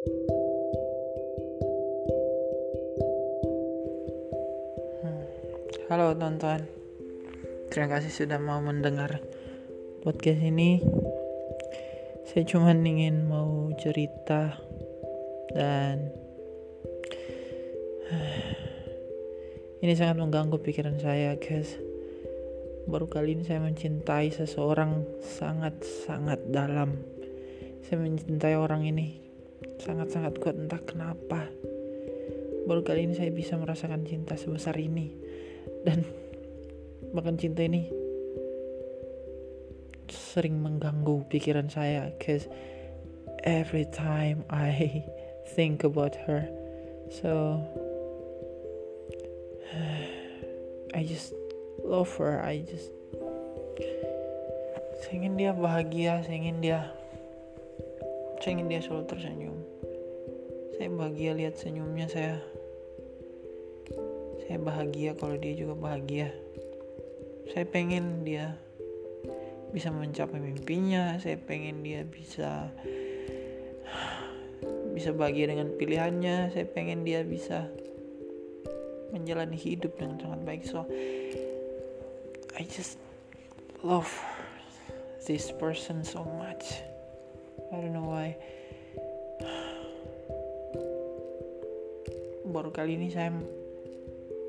Hmm. Halo teman-teman, terima kasih sudah mau mendengar podcast ini. Saya cuma ingin mau cerita dan ini sangat mengganggu pikiran saya, guys. Baru kali ini saya mencintai seseorang sangat-sangat dalam. Saya mencintai orang ini sangat-sangat kuat entah kenapa baru kali ini saya bisa merasakan cinta sebesar ini. Dan bahkan cinta ini sering mengganggu pikiran saya cause every time I think about her so I just love her. I just saya ingin dia bahagia saya ingin dia saya ingin dia selalu tersenyum saya bahagia lihat senyumnya saya. Saya bahagia kalau dia juga bahagia. Saya pengen dia bisa mencapai mimpinya saya pengen dia bisa bisa bahagia dengan pilihannya saya pengen dia bisa menjalani hidup dengan sangat baik. So I just love this person so much. I don't know why baru kali ini saya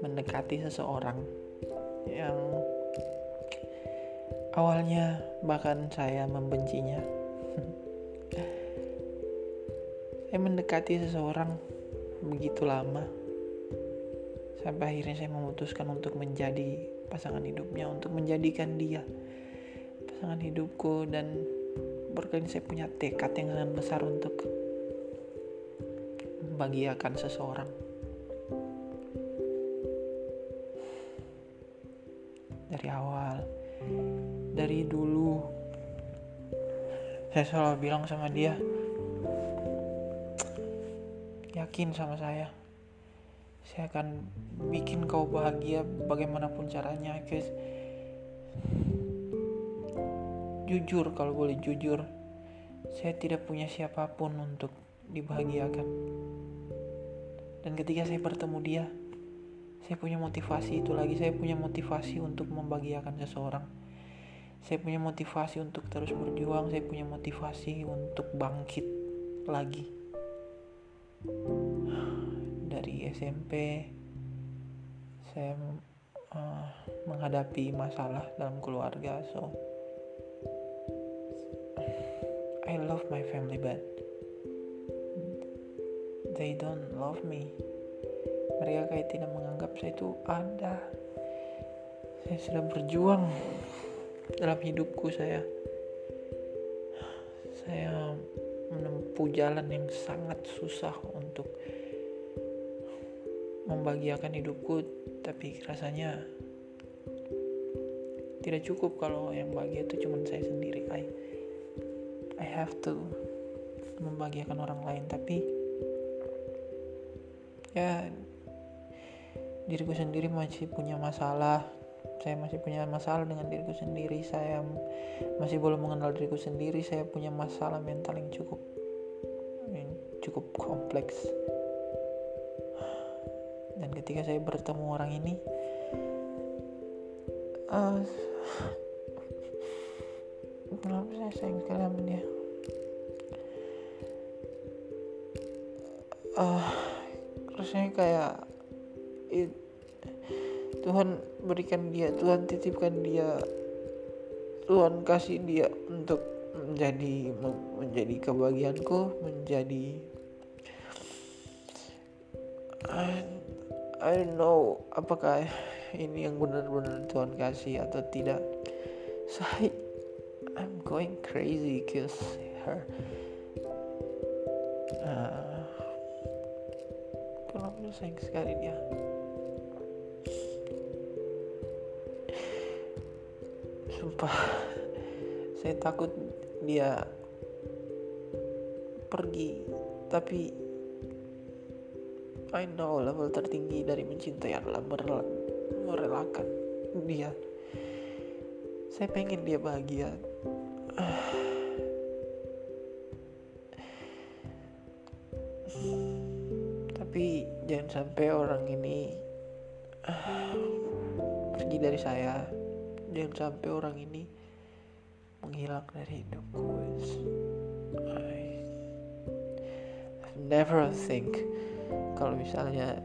mendekati seseorang yang awalnya bahkan saya membencinya. saya mendekati seseorang begitu lama sampai akhirnya saya memutuskan untuk menjadi pasangan hidupnya, untuk menjadikan dia pasangan hidupku dan berkali saya punya tekad yang sangat besar untuk membahagiakan seseorang. Dari awal. Dari dulu. Saya selalu bilang sama dia yakin sama saya. Saya akan bikin kau bahagia bagaimanapun caranya guys. Jujur kalau boleh jujur saya tidak punya siapa pun untuk dibahagiakan. Dan ketika saya bertemu dia saya punya motivasi itu lagi. Saya punya motivasi untuk membahagiakan seseorang. Saya punya motivasi untuk terus berjuang. Saya punya motivasi untuk bangkit lagi. Dari SMP saya uh, menghadapi masalah dalam keluarga. So I love my family but they don't love me mereka kayak tidak menganggap saya itu ada. Saya sudah berjuang dalam hidupku saya. Saya menempuh jalan yang sangat susah untuk membahagiakan hidupku tapi rasanya tidak cukup kalau yang bahagia itu cuma saya sendiri. I I have to membahagiakan orang lain tapi ya diriku sendiri masih punya masalah. Saya masih punya masalah dengan diriku sendiri. Saya masih belum mengenal diriku sendiri. Saya punya masalah mental yang cukup yang cukup kompleks. Dan ketika saya bertemu orang ini uh, kenapa saya sayang sekali sama dia. Uh, rasanya kayak it, Tuhan berikan dia Tuhan titipkan dia Tuhan kasih dia untuk menjadi menjadi kebahagiaanku menjadi I, don't know apakah ini yang benar-benar Tuhan kasih atau tidak. So I, I'm going crazy cause her uh, kenapa sayang sekali dia sumpah saya takut dia pergi. Tapi I know level tertinggi dari mencintai adalah merelakan dia. Saya pengen dia bahagia sampai orang ini menghilang dari hidupku I I've never think kalau misalnya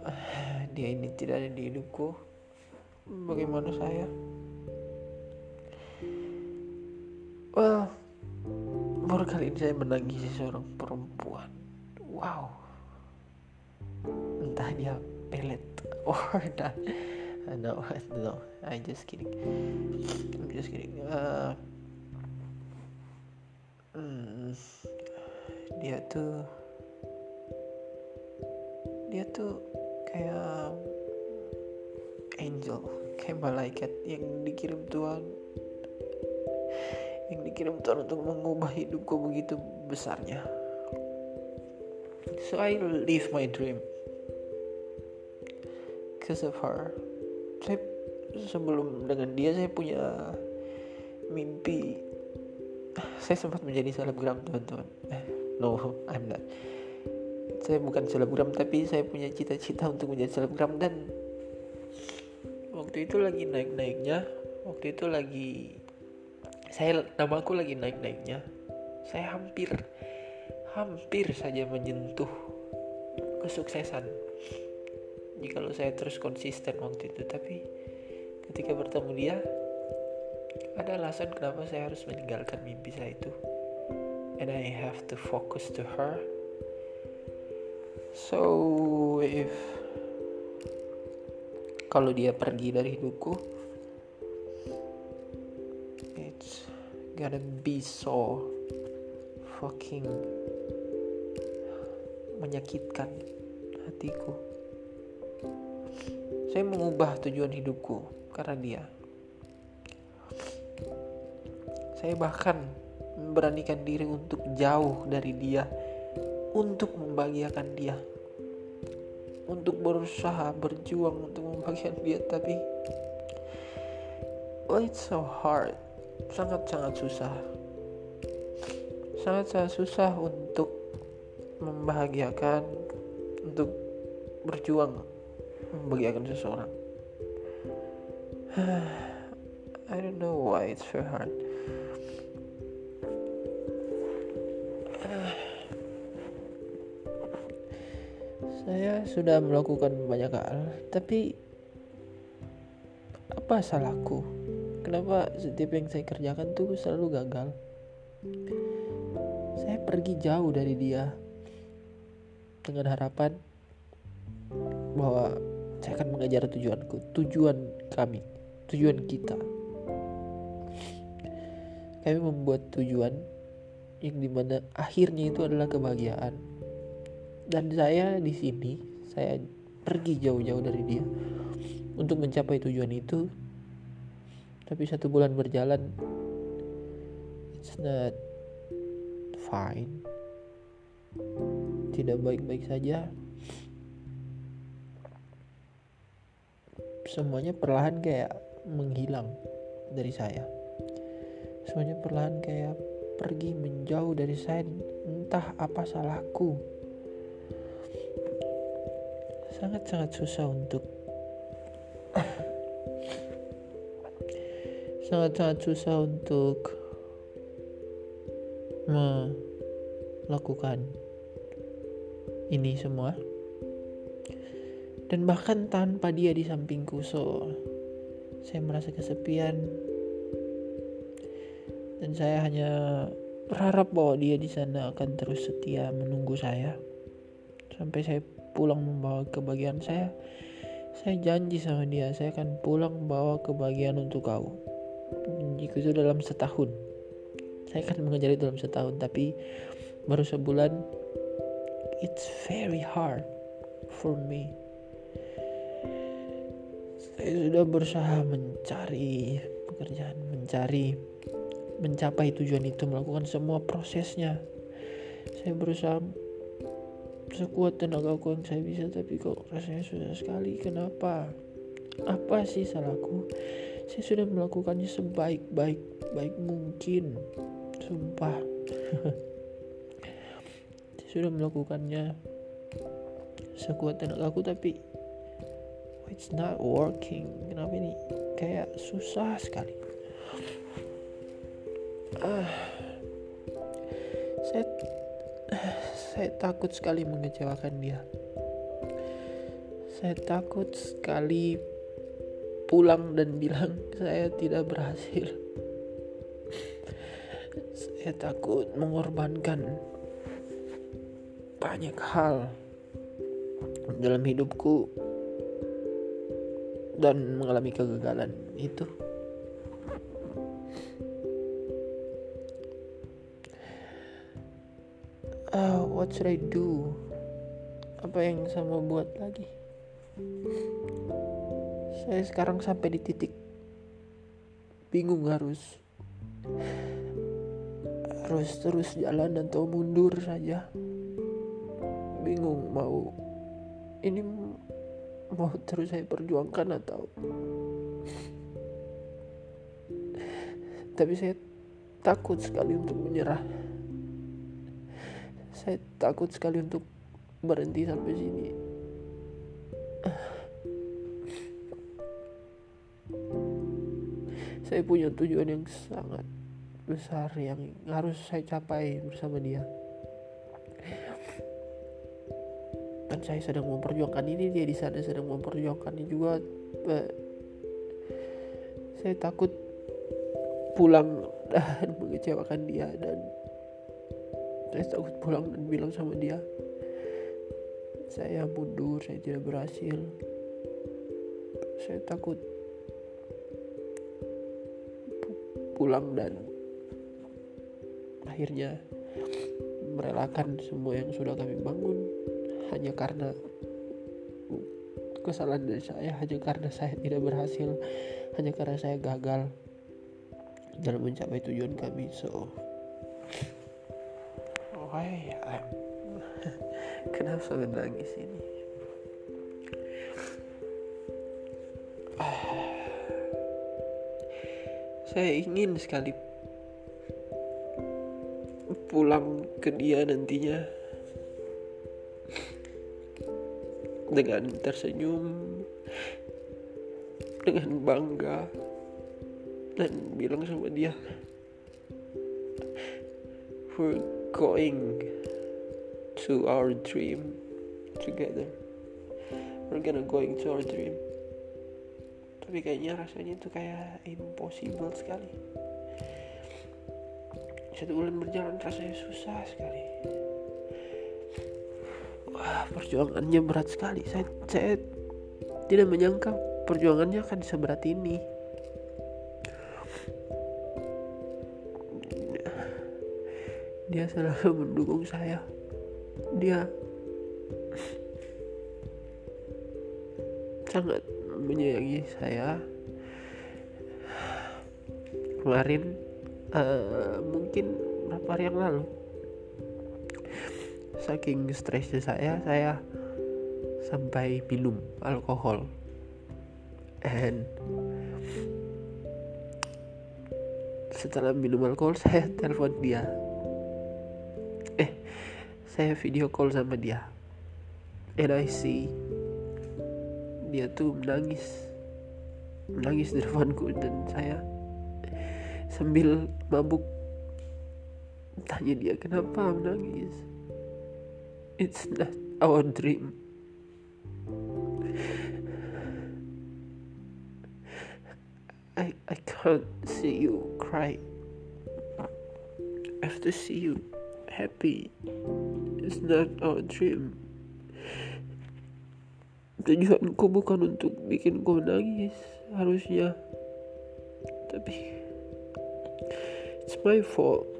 dia ini tidak ada di hidupku bagaimana saya? Well baru kali ini saya menangisi seorang perempuan. Wow. Entah dia pelet or not no no I just kidding. I'm just kidding. Uh, hmm, dia tuh dia tuh kayak angel kayak malaikat yang dikirim Tuhan. Yang dikirim Tuhan untuk mengubah hidupku begitu besarnya. So I live my dream. Because of her. Sebelum dengan dia saya punya mimpi. Saya sempat menjadi selebgram teman-teman. Eh, no, I'm not. Saya bukan selebgram tapi saya punya cita-cita untuk menjadi selebgram dan waktu itu lagi naik-naiknya. Waktu itu lagi saya nama aku lagi naik-naiknya saya hampir hampir saja menyentuh kesuksesan jika saya terus konsisten waktu itu tapi ketika bertemu dia ada alasan kenapa saya harus meninggalkan mimpi saya itu. And I have to focus to her. So if kalau dia pergi dari hidupku gonna be so fucking menyakitkan hatiku. Saya mengubah tujuan hidupku karena dia. Saya bahkan memberanikan diri untuk jauh dari dia, untuk membahagiakan dia, untuk berusaha berjuang untuk membahagiakan dia, tapi oh, it's so hard. Sangat-sangat susah. Sangat-sangat susah untuk membahagiakan untuk berjuang membahagiakan seseorang I don't know why it's so hard. Saya sudah melakukan banyak hal tapi apa salahku? Kenapa setiap yang saya kerjakan tuh selalu gagal? Saya pergi jauh dari dia dengan harapan bahwa saya akan mengejar tujuanku tujuan kami tujuan kita. Kami membuat tujuan yang di mana akhirnya itu adalah kebahagiaan. Dan saya di sini saya pergi jauh-jauh dari dia untuk mencapai tujuan itu. Tapi satu bulan berjalan it's not fine. Tidak baik-baik saja. Semuanya perlahan kayak menghilang dari saya. Semuanya perlahan kayak pergi menjauh dari saya entah apa salahku. Sangat-sangat susah untuk sangat-sangat susah untuk melakukan ini semua. Dan bahkan tanpa dia di sampingku so saya merasa kesepian. Dan saya hanya berharap bahwa dia di sana akan terus setia menunggu saya. Sampai saya pulang membawa kebahagiaan saya saya janji sama dia saya akan pulang bawa kebahagiaan untuk kau. Jika itu dalam setahun. Saya akan mengejar itu dalam setahun tapi baru sebulan it's very hard for me saya sudah berusaha mencari pekerjaan mencari mencapai tujuan itu melakukan semua prosesnya. Saya berusaha sekuat tenagaku yang saya bisa tapi kok rasanya susah sekali. Kenapa? Apa sih salahku? Saya sudah melakukannya sebaik-baik baik mungkin. Sumpah. Saya sudah melakukannya sekuat tenaga aku tapi it's not working. Kenapa ini? Kayak susah sekali. Ah. Saya saya takut sekali mengecewakan dia. Saya takut sekali pulang dan bilang saya tidak berhasil. saya takut mengorbankan banyak hal dalam hidupku dan mengalami kegagalan itu. Uh, what should I do? Apa yang saya mau buat lagi? saya sekarang sampai di titik bingung harus harus terus jalan atau mundur saja bingung mau ini mau terus saya perjuangkan atau? Tapi saya takut sekali untuk menyerah. Saya takut sekali untuk berhenti sampai sini. Saya punya tujuan yang sangat besar yang harus saya capai bersama dia saya sedang memperjuangkan ini dia di sana sedang memperjuangkan ini juga. Saya takut pulang dan mengecewakan dia dan saya takut pulang dan bilang sama dia saya mundur saya tidak berhasil. Saya takut pulang dan akhirnya merelakan semua yang sudah kami bangun hanya karena kesalahan dari saya hanya karena saya tidak berhasil. Hanya karena saya gagal dalam mencapai tujuan kami. So why I'm kenapa saya nangis ini? Saya ingin sekali pulang ke dia nantinya dengan tersenyum dengan bangga dan bilang sama dia we're going to our dream together. We're gonna going to our dream. Tapi kayaknya rasanya itu kayak impossible sekali. Satu bulan berjalan rasanya susah sekali wah perjuangannya berat sekali. Saya, saya tidak menyangka perjuangannya akan seberat ini. Dia selalu mendukung saya. Dia sangat menyayangi saya. Kemarin uh, mungkin berapa hari yang lalu saking stresnya saya saya sampai minum alkohol. And setelah minum alkohol saya telepon dia. Eh saya video call sama dia. And I see dia tuh menangis. Menangis di depanku dan saya sambil mabuk. Tanya dia kenapa menangis it's not our dream. I I can't see you cry I have to see you happy. It's not our dream. Tujuanku bukan untuk bikin kau nangis harusnya. Tapi it's my fault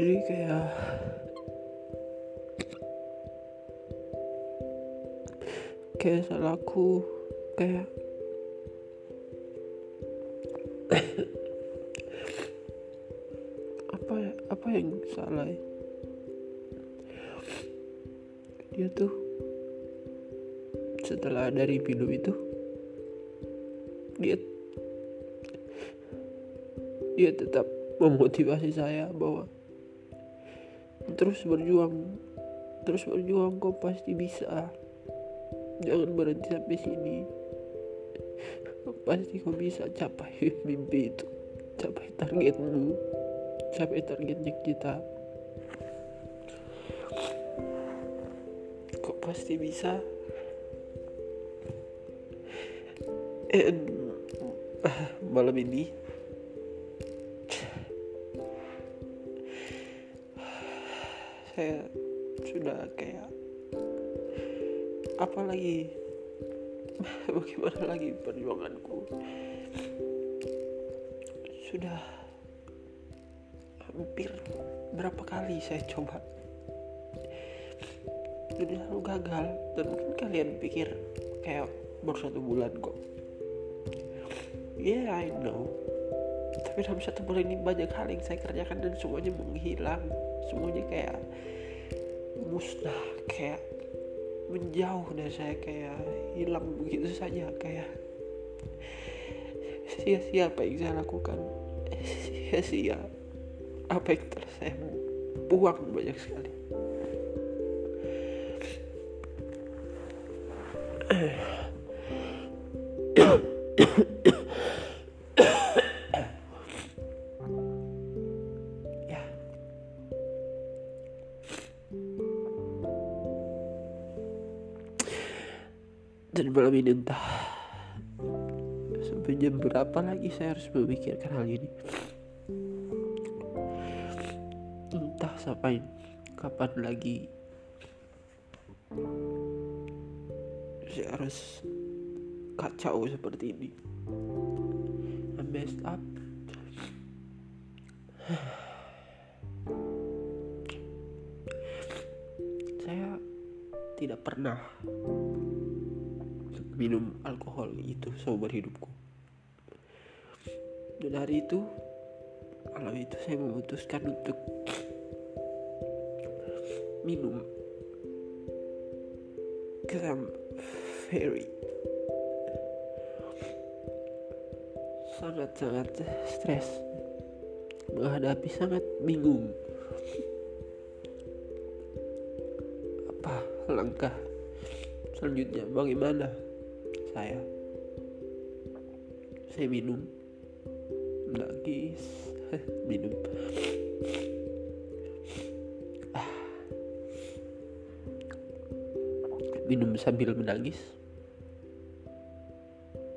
jadi kayak kayak salahku kayak apa apa yang salah ya? dia tuh setelah dari minum itu dia dia tetap memotivasi saya bahwa terus berjuang. Terus berjuang kau pasti bisa. Jangan berhenti sampai sini. Pasti kau bisa capai mimpi itu. Capai targetmu capai targetnya kita. Kau pasti bisa? And, malam ini saya sudah kayak apa lagi? Bagaimana lagi perjuanganku? Sudah hampir berapa kali saya coba. Sudah selalu gagal dan mungkin kalian pikir kayak baru satu bulan kok. Yeah I know tapi dalam satu bulan ini banyak hal yang saya kerjakan dan semuanya menghilang. Semuanya kayak musnah kayak menjauh dari saya kayak hilang begitu saja kayak sia-sia apa yang saya lakukan. Sia-sia apa yang telah saya buang banyak sekali. Dan ini entah sampai jam berapa lagi saya harus memikirkan hal ini. Entah sampai kapan lagi saya harus kacau seperti ini. I messed up. Saya tidak pernah minum alkohol itu seumur hidupku. Dan hari itu malam itu saya memutuskan untuk minum I'm very sangat-sangat stres menghadapi sangat bingung. Apa langkah selanjutnya? Bagaimana saya. Saya minum. Nangis minum. Ah. minum sambil menangis.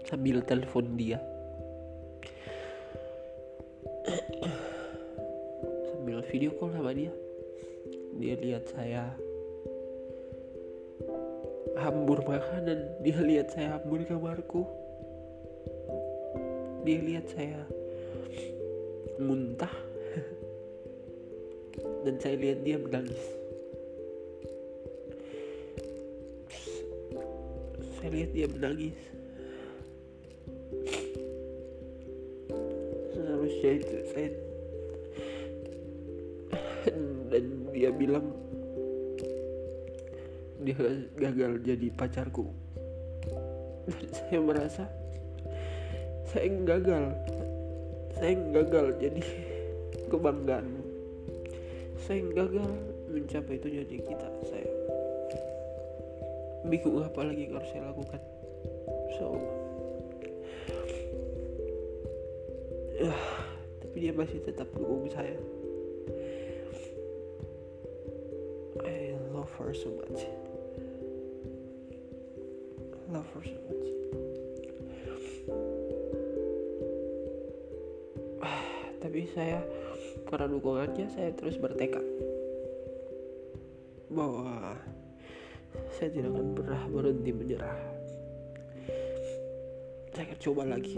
Sambil telepon dia. Sambil video call sama dia. Dia lihat saya hambur makanan. Dia lihat saya hambur di kamarku. Dia lihat saya muntah. Dan saya lihat dia menangis. Saya lihat dia menangis. Seharusnya itu saya dan dia bilang dia gagal jadi pacarku. Dan saya merasa saya gagal. Saya gagal jadi kebanggaan. Saya gagal mencapai tujuan yang kita saya bingung apa lagi yang harus saya lakukan. So uh, tapi dia masih tetap dukung saya. I love her so much so. Tapi saya karena dukungannya saya terus bertekad bahwa saya tidak akan pernah berhenti menyerah. Saya akan coba lagi,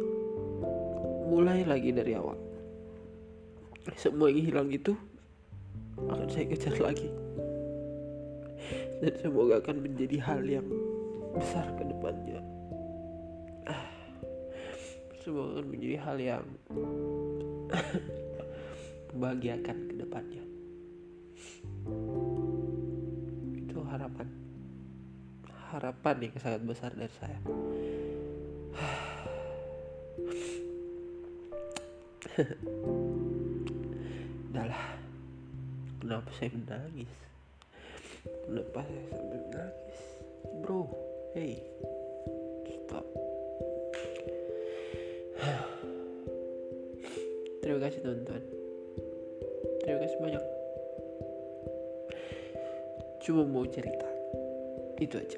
mulai lagi dari awal. Semua yang hilang itu akan saya kejar lagi, dan semoga akan menjadi hal yang besar ke depannya. Semoga akan menjadi hal yang membahagiakan ke depannya. Itu harapan. Harapan yang sangat besar dari saya. Udahlah. Kenapa saya menangis? Kenapa saya sampai menangis? Hey. Stop. Terima kasih teman-teman. Terima kasih banyak. Cuma mau cerita. Itu aja.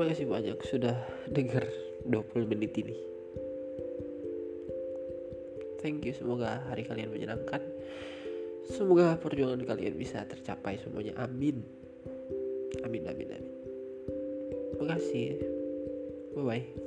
Makasih banyak sudah dengar 20 menit ini. Thank you, semoga hari kalian menyenangkan. Semoga perjuangan kalian bisa tercapai semuanya. Amin. Amin, amin, amin. Kasih. Bye bye.